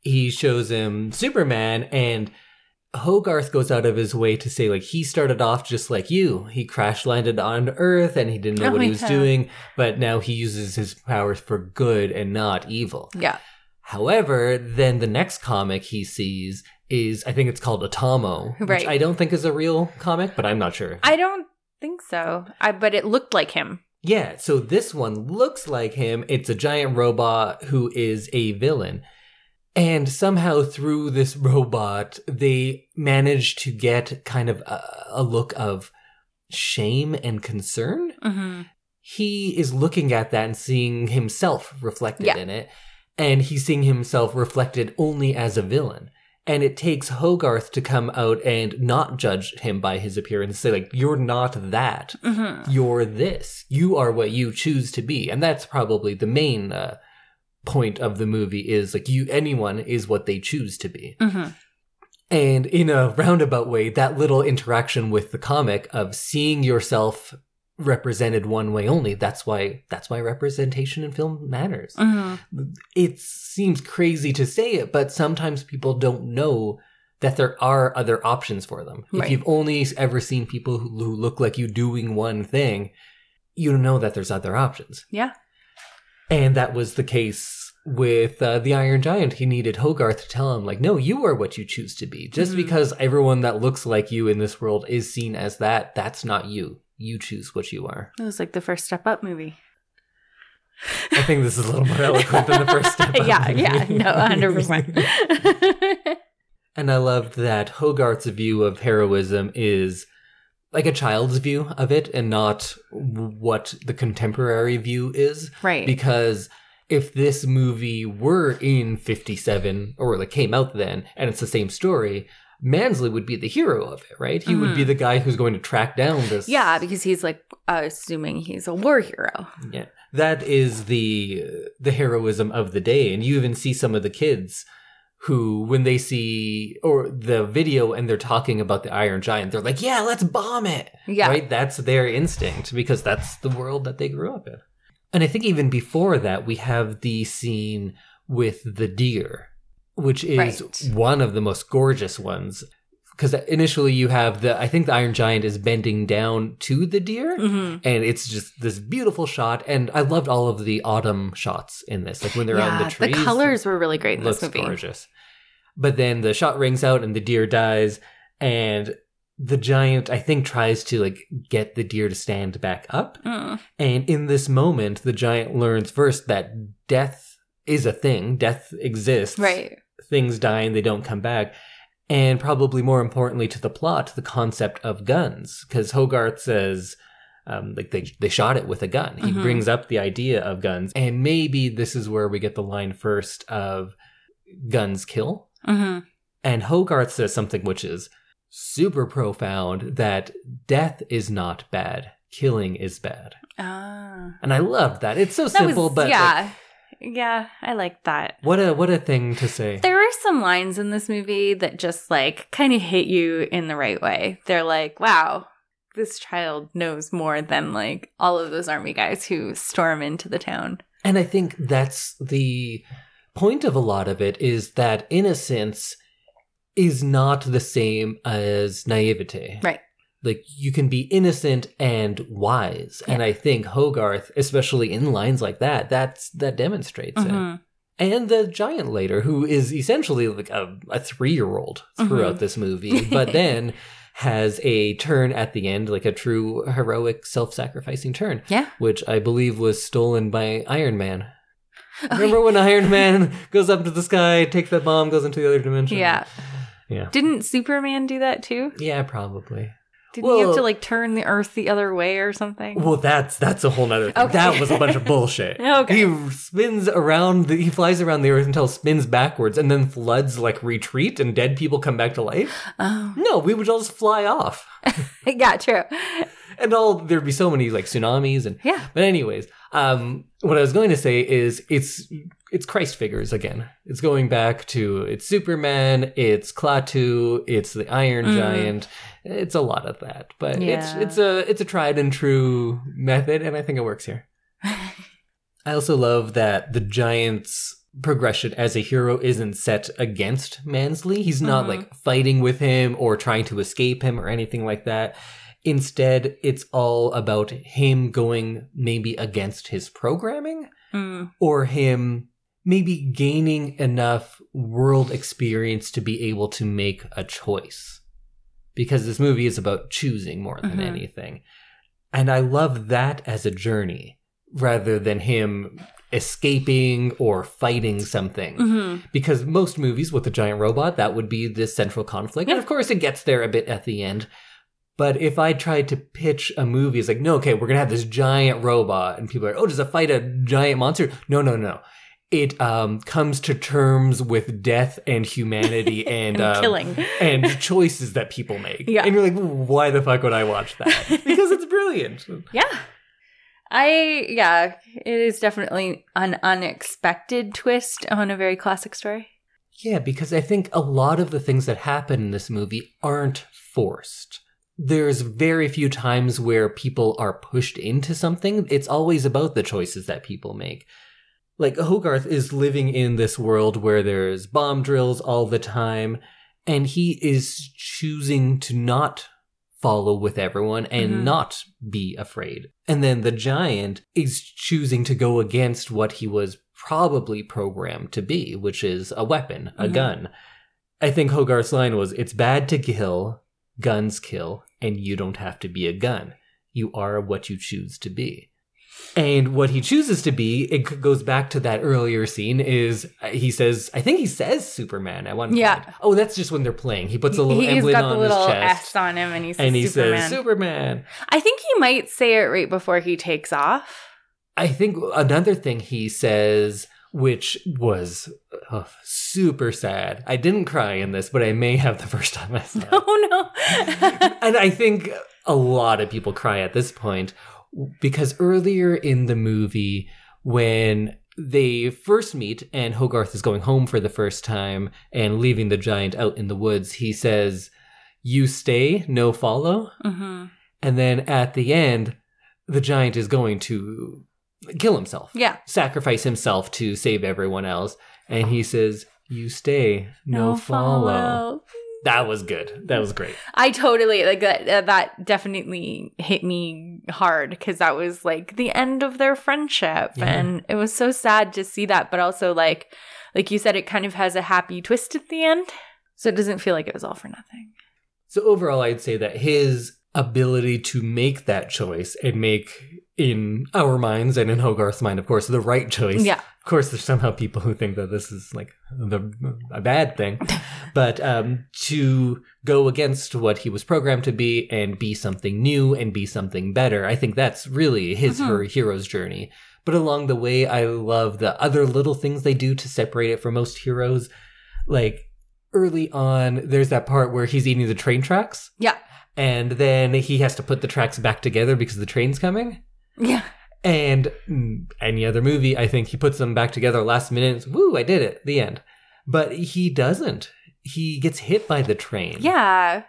he shows him Superman and Hogarth goes out of his way to say like he started off just like you. He crash landed on Earth and he didn't know Oh, what he was yeah. doing, but now he uses his powers for good and not evil. Yeah. However, then the next comic he sees is I think it's called Atomo, Right. which I don't think is a real comic, but I'm not sure. I don't think so. I but it looked like him. yeah, so this one looks like him. It's a giant robot who is a villain. And somehow through this robot, they manage to get kind of a, a look of shame and concern. Mhm. he is looking at that and seeing himself reflected Yeah. in it and he's seeing himself reflected only as a villain and it takes hogarth to come out and not judge him by his appearance say like you're not that Mhm. you're this you are what you choose to be and that's probably the main uh, point of the movie is like you anyone is what they choose to be Mhm. and in a roundabout way, that little interaction with the comic of seeing yourself represented one way only, that's why that's why representation in film matters. Mhm. It seems crazy to say it, but sometimes people don't know that there are other options for them. If you've only ever seen people who, who look like you doing one thing, you don't know that there's other options. Yeah. And that was the case with uh, the Iron Giant. He needed Hogarth to tell him, like, no, you are what you choose to be. Just Mhm. because everyone that looks like you in this world is seen as that, that's not you. You choose what you are. It was like the first Step Up movie. I think this is a little more eloquent than the first step. Up yeah, movie. yeah, no, hundred percent. And I loved that Hogarth's view of heroism is like a child's view of it and not what the contemporary view is. Right. because if this movie were in 57 or like came out then and it's the same story mansley would be the hero of it right he would be Mhm. the guy who's going to track down this yeah, because he's like uh, assuming he's a war hero. yeah that is the the heroism of the day and you even see some of the kids who when they see or the video and they're talking about the iron giant they're like yeah let's bomb it Yeah. right that's their instinct because that's the world that they grew up in and i think even before that we have the scene with the deer which is Right. one of the most gorgeous ones because initially you have the i think the iron giant is bending down to the deer hmm and it's just this beautiful shot and i loved all of the autumn shots in this like when they're out in the trees The colors were really great in looks this movie. gorgeous but then the shot rings out and the deer dies and the giant i think tries to like get the deer to stand back up Mm. and in this moment the giant learns first that death is a thing death exists Right. Things die and they don't come back. And probably more importantly to the plot, the concept of guns. Because Hogarth says, um, like they, they shot it with a gun. He Mhm. brings up the idea of guns. And maybe this is where we get the line first of guns kill. hmm And Hogarth says something which is super profound that death is not bad, killing is bad. Ah. And I loved that. It's so That simple, was, but like, yeah. I like that. what a what a thing to say. There are some lines in this movie that just like kind of hit you in the right way. They're like, wow, this child knows more than like all of those army guys who storm into the town. And I think that's the point of a lot of it is that innocence is not the same as naivete. Right. Like you can be innocent and wise. And I think Hogarth, especially in lines like that, that's that demonstrates it. Mhm. And the giant later, who is essentially like a, a three year old throughout Mhm. this movie, but then has a turn at the end, like a true heroic self sacrificing turn, Yeah. which I believe was stolen by Iron Man. Remember when Iron Man goes up to the sky, takes that bomb, goes into the other dimension? Yeah. Yeah. Didn't Superman do that too? Yeah, probably. Didn't he have to like turn the earth the other way or something? Well, that's that's a whole nother thing. Okay. That was a bunch of bullshit. Okay. He spins around, the, he flies around the earth until it spins backwards, and then floods like retreat, and dead people come back to life. Oh. No, we would all just fly off, yeah, true. and all there'd be so many like tsunamis and. Yeah. But anyways, um, what I was going to say is it's it's Christ figures again. It's going back to it's Superman, it's Klaatu, it's the Iron Mhm. Giant. It's a lot of that, but it's Yeah. it's a it's a tried and true method, and I think it works here. I also love that the Giant's progression as a hero isn't set against Mansley. He's not Mhm. like fighting with him or trying to escape him or anything like that. Instead, it's all about him going maybe against his programming Mm. or him maybe gaining enough world experience to be able to make a choice. Because this movie is about choosing more than Mhm. anything. And I love that as a journey rather than him escaping or fighting something. hmm Because most movies with a giant robot, that would be the central conflict. And of course, it gets there a bit at the end. But if I tried to pitch a movie, it's like, no, okay, we're going to have this giant robot. And people are, oh, does it fight a giant monster? No, no, no. It um, comes to terms with death and humanity and, And um, killing. and choices that people make. Yeah. And you're like, why the fuck would I watch that? because it's brilliant. Yeah. I yeah, it is definitely an unexpected twist on a very classic story. Yeah, because I think a lot of the things that happen in this movie aren't forced. There's very few times where people are pushed into something. It's always about the choices that people make. Like Hogarth is living in this world where there's bomb drills all the time, and he is choosing to not follow with everyone and Mhm. not be afraid. And then the giant is choosing to go against what he was probably programmed to be, which is a weapon, a Mhm. gun. I think Hogarth's line was it's bad to kill, guns kill, and you don't have to be a gun. You are what you choose to be. And what he chooses to be, it goes back to that earlier scene. Is uh, he says, I think he says Superman at one Yeah. point. Oh, that's just when they're playing. He puts a little He's emblem got on the little his chest, S on him and he says and he Superman. says Superman. I think he might say it right before he takes off. I think another thing he says, which was uh, super sad. I didn't cry in this, but I may have the first time I saw it. Oh no. and I think a lot of people cry at this point because earlier in the movie, when they first meet and Hogarth is going home for the first time and leaving the giant out in the woods, he says, You stay, no follow. hmm And then at the end, the giant is going to kill himself, Yeah. sacrifice himself to save everyone else. And he says, You stay, no, follow. That was good. That was great. I totally like that. Uh, that definitely hit me hard because that was like the end of their friendship, Yeah. and it was so sad to see that. But also, like, like you said, it kind of has a happy twist at the end, so it doesn't feel like it was all for nothing. So overall, I'd say that his ability to make that choice and make in our minds and in Hogarth's mind, of course, the right choice. Yeah. Of course, there's somehow people who think that this is like the a bad thing, but um, to go against what he was programmed to be and be something new and be something better, I think that's really his Mhm. her hero's journey. But along the way, I love the other little things they do to separate it from most heroes. Like early on, there's that part where he's eating the train tracks. Yeah. And then he has to put the tracks back together because the train's coming. Yeah. And any other movie, I think he puts them back together last minute. Woo, I did it. The end. But he doesn't. He gets hit by the train. Yeah.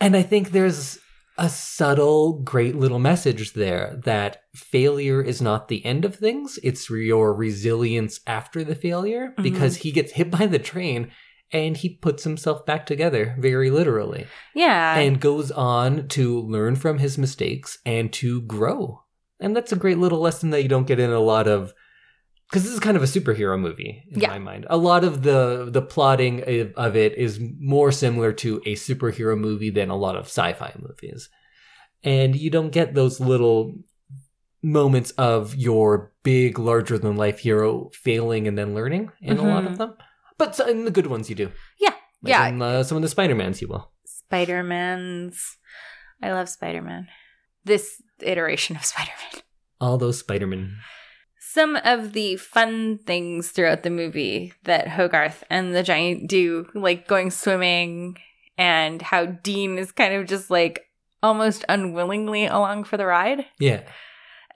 And I think there's a subtle, great little message there that failure is not the end of things. It's your resilience after the failure mm-hmm. because he gets hit by the train and he puts himself back together very literally Yeah. and goes on to learn from his mistakes and to grow. And that's a great little lesson that you don't get in a lot of because this is kind of a superhero movie in Yeah. my mind. A lot of the the plotting of, it is more similar to a superhero movie than a lot of sci-fi movies. And you don't get those little moments of your big larger than life hero failing and then learning in a lot of mm-hmm. them. But in the good ones you do. Yeah. Like Yeah. in, uh, some of the Spider-Mans you will. Spider Man's. I love Spider Man. This iteration of Spider Man. All those Spider-Man Some of the fun things throughout the movie that Hogarth and the giant do, like going swimming, and how Dean is kind of just like almost unwillingly along for the ride. Yeah.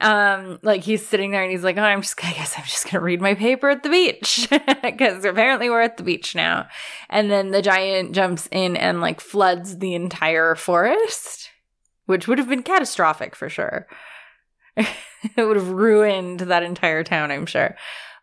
Um, like he's sitting there and he's like, "Oh, I'm just, I guess I'm just gonna read my paper at the beach because apparently we're at the beach now." And then the giant jumps in and like floods the entire forest, which would have been catastrophic for sure. it would have ruined that entire town, I'm sure.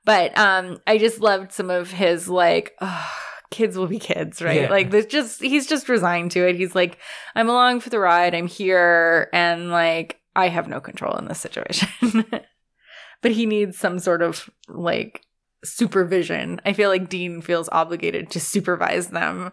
But um, I just loved some of his like, oh, kids will be kids, right? Yeah. Like there's just he's just resigned to it. He's like, I'm along for the ride. I'm here, and like I have no control in this situation. but he needs some sort of like supervision. I feel like Dean feels obligated to supervise them.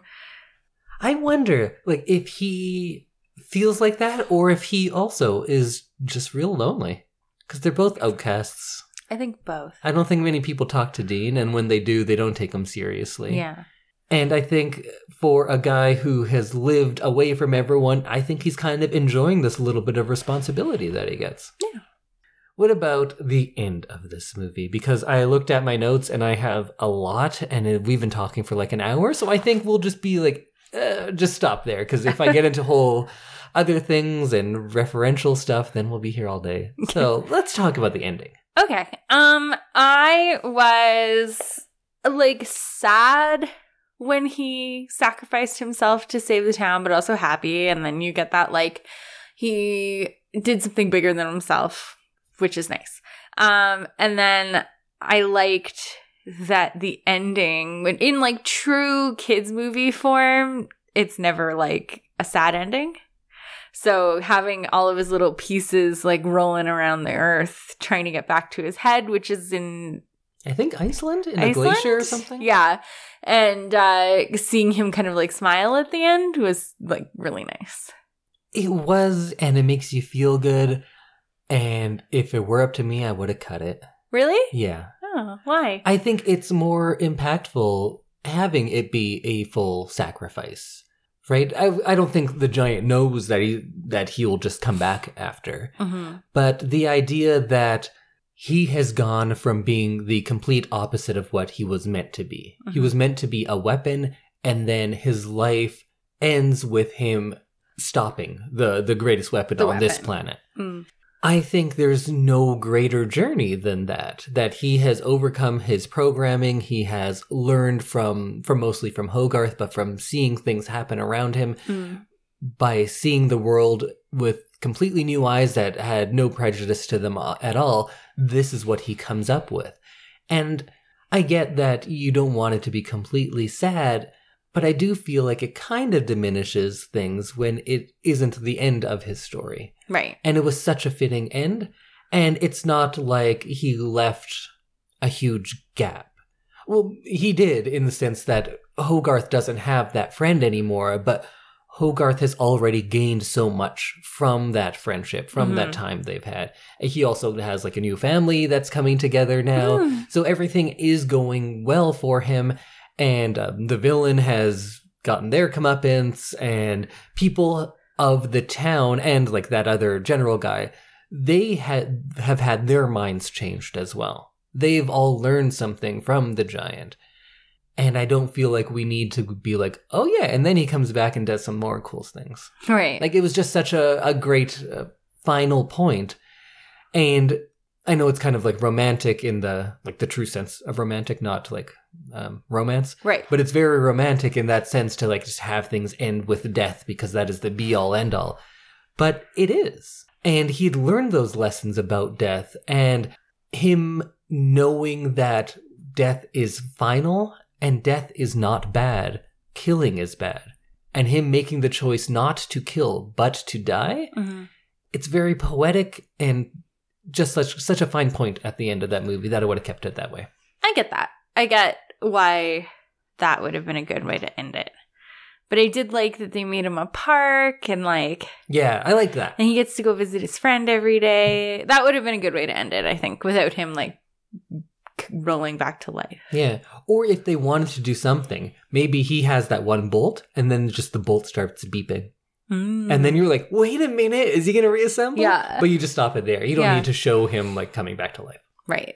I wonder, like, if he feels like that or if he also is just real lonely. Because they're both outcasts. I think both. I don't think many people talk to Dean, and when they do, they don't take him seriously. Yeah. And I think for a guy who has lived away from everyone, I think he's kind of enjoying this little bit of responsibility that he gets. Yeah. What about the end of this movie? Because I looked at my notes and I have a lot, and we've been talking for like an hour, so I think we'll just be like, uh, just stop there. Because if I get into whole other things and referential stuff, then we'll be here all day. So let's talk about the ending. Okay. Um I was like sad when he sacrificed himself to save the town but also happy and then you get that like he did something bigger than himself, which is nice. Um and then I liked that the ending in like true kids movie form, it's never like a sad ending. So having all of his little pieces like rolling around the earth, trying to get back to his head, which is in I think Iceland in a glacier or something. Yeah. And uh seeing him kind of like smile at the end was like really nice. It was, and it makes you feel good. And if it were up to me, I would have cut it. Really? Yeah. Oh, why? I think it's more impactful having it be a full sacrifice. Right? I, I don't think the giant knows that he that he'll just come back after. hmm But the idea that he has gone from being the complete opposite of what he was meant to be. He Mhm. was meant to be a weapon, and then his life ends with him stopping the the greatest weapon The on this planet. Mm. I think there's no greater journey than that. That he has overcome his programming. He has learned from from mostly from Hogarth, but from seeing things happen around him Mm. by seeing the world with completely new eyes that had no prejudice to them at all, this is what he comes up with. And I get that you don't want it to be completely sad, but I do feel like it kind of diminishes things when it isn't the end of his story. Right. And it was such a fitting end. And it's not like he left a huge gap. Well, he did in the sense that Hogarth doesn't have that friend anymore, but Hogarth has already gained so much from that friendship, from that time they've had. He also has like a new family that's coming together now. Mm. So everything is going well for him. And um, the villain has gotten their comeuppance, and people of the town and like that other general guy, they had have had their minds changed as well. They've all learned something from the giant. And I don't feel like we need to be like, oh yeah, and then he comes back and does some more cool things. Right. Like it was just such a, a great uh, final point. And I know it's kind of like romantic in the like the true sense of romantic, not like um, romance, right. but it's very romantic in that sense to like just have things end with death because that is the be all end all. But it is. And he'd learned those lessons about death and him knowing that death is final and death is not bad, killing is bad. And him making the choice not to kill but to die, Mhm. it's very poetic and just such such a fine point at the end of that movie that I would have kept it that way. I get that. I get why that would have been a good way to end it. But I did like that they made him a park and like Yeah, I like that. and he gets to go visit his friend every day. That would have been a good way to end it, I think, without him like rolling back to life. Yeah. Or if they wanted to do something, maybe he has that one bolt and then just the bolt starts beeping. And then you're like, wait a minute, is he going to reassemble? Yeah. But you just stop it there. You don't Yeah. need to show him like coming back to life. right.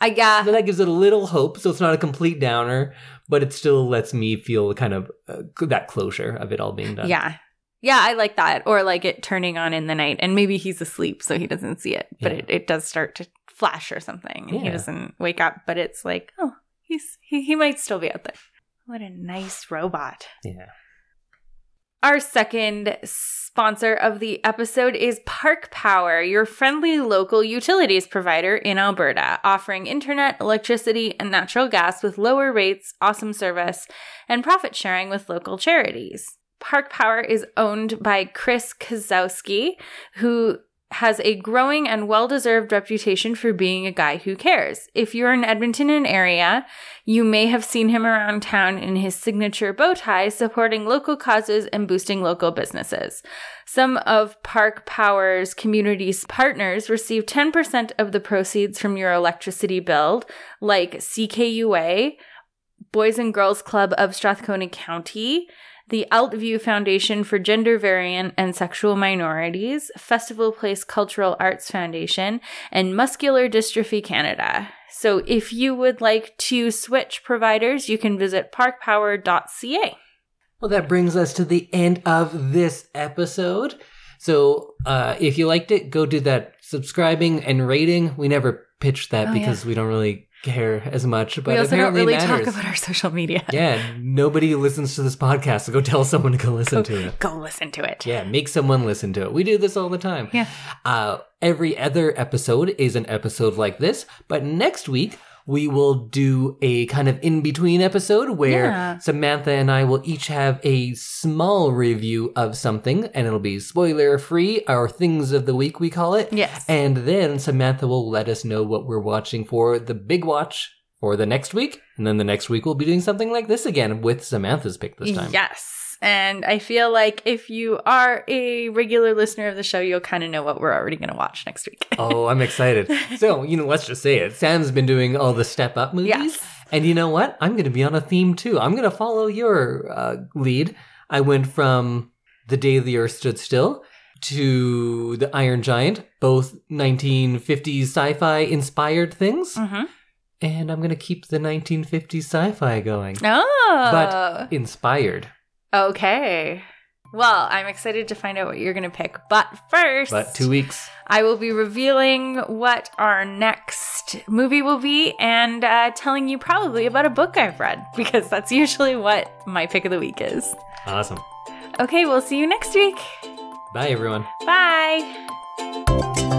I yeah. So that gives it a little hope. So it's not a complete downer, but it still lets me feel kind of uh, that closure of it all being done. Yeah. Yeah, I like that. Or like it turning on in the night and maybe he's asleep so he doesn't see it. But Yeah. it, it does start to flash or something. And he doesn't wake up, but it's like, oh, he's he, he might still be out there. What a nice robot. Yeah. Our second sponsor of the episode is Park Power, your friendly local utilities provider in Alberta, offering internet, electricity, and natural gas with lower rates, awesome service, and profit sharing with local charities. Park Power is owned by Chris Kozowski, who has a growing and well deserved reputation for being a guy who cares. If you're in Edmonton and area, you may have seen him around town in his signature bow tie supporting local causes and boosting local businesses. Some of Park Power's community partners receive 10% of the proceeds from your electricity bill, like CKUA, Boys and Girls Club of Strathcona County, the Altview Foundation for Gender Variant and Sexual Minorities, Festival Place Cultural Arts Foundation, and Muscular Dystrophy Canada. So if you would like to switch providers, you can visit parkpower.ca. Well, that brings us to the end of this episode. So, uh, if you liked it, go do that subscribing and rating. We never pitch that Oh, because we don't really care as much, but we also don't apparently really talk about our social media. yeah, nobody listens to this podcast, so go tell someone to go listen to it. Go listen to it. Yeah, make someone listen to it. We do this all the time. Yeah. Uh, every other episode is an episode like this, but next week we will do a kind of in between episode where Yeah. Samantha and I will each have a small review of something, and it'll be spoiler free, our things of the week, we call it. Yes. And then Samantha will let us know what we're watching for the big watch for the next week. And then the next week we'll be doing something like this again with Samantha's pick this time. Yes. And I feel like if you are a regular listener of the show, you'll kind of know what we're already going to watch next week. Oh, I'm excited. So, you know, let's just say it. Sam's been doing all the step up movies. Yes. And you know what? I'm going to be on a theme too. I'm going to follow your uh, lead. I went from The Day the Earth Stood Still to The Iron Giant, both 1950s sci fi inspired things. mm-hmm. And I'm going to keep the 1950s sci fi going, Oh. but inspired. Okay. Well, I'm excited to find out what you're going to pick. But first, But two weeks. I will be revealing what our next movie will be and uh, telling you probably about a book I've read because that's usually what my pick of the week is. Awesome. Okay, we'll see you next week. Bye, everyone. Bye.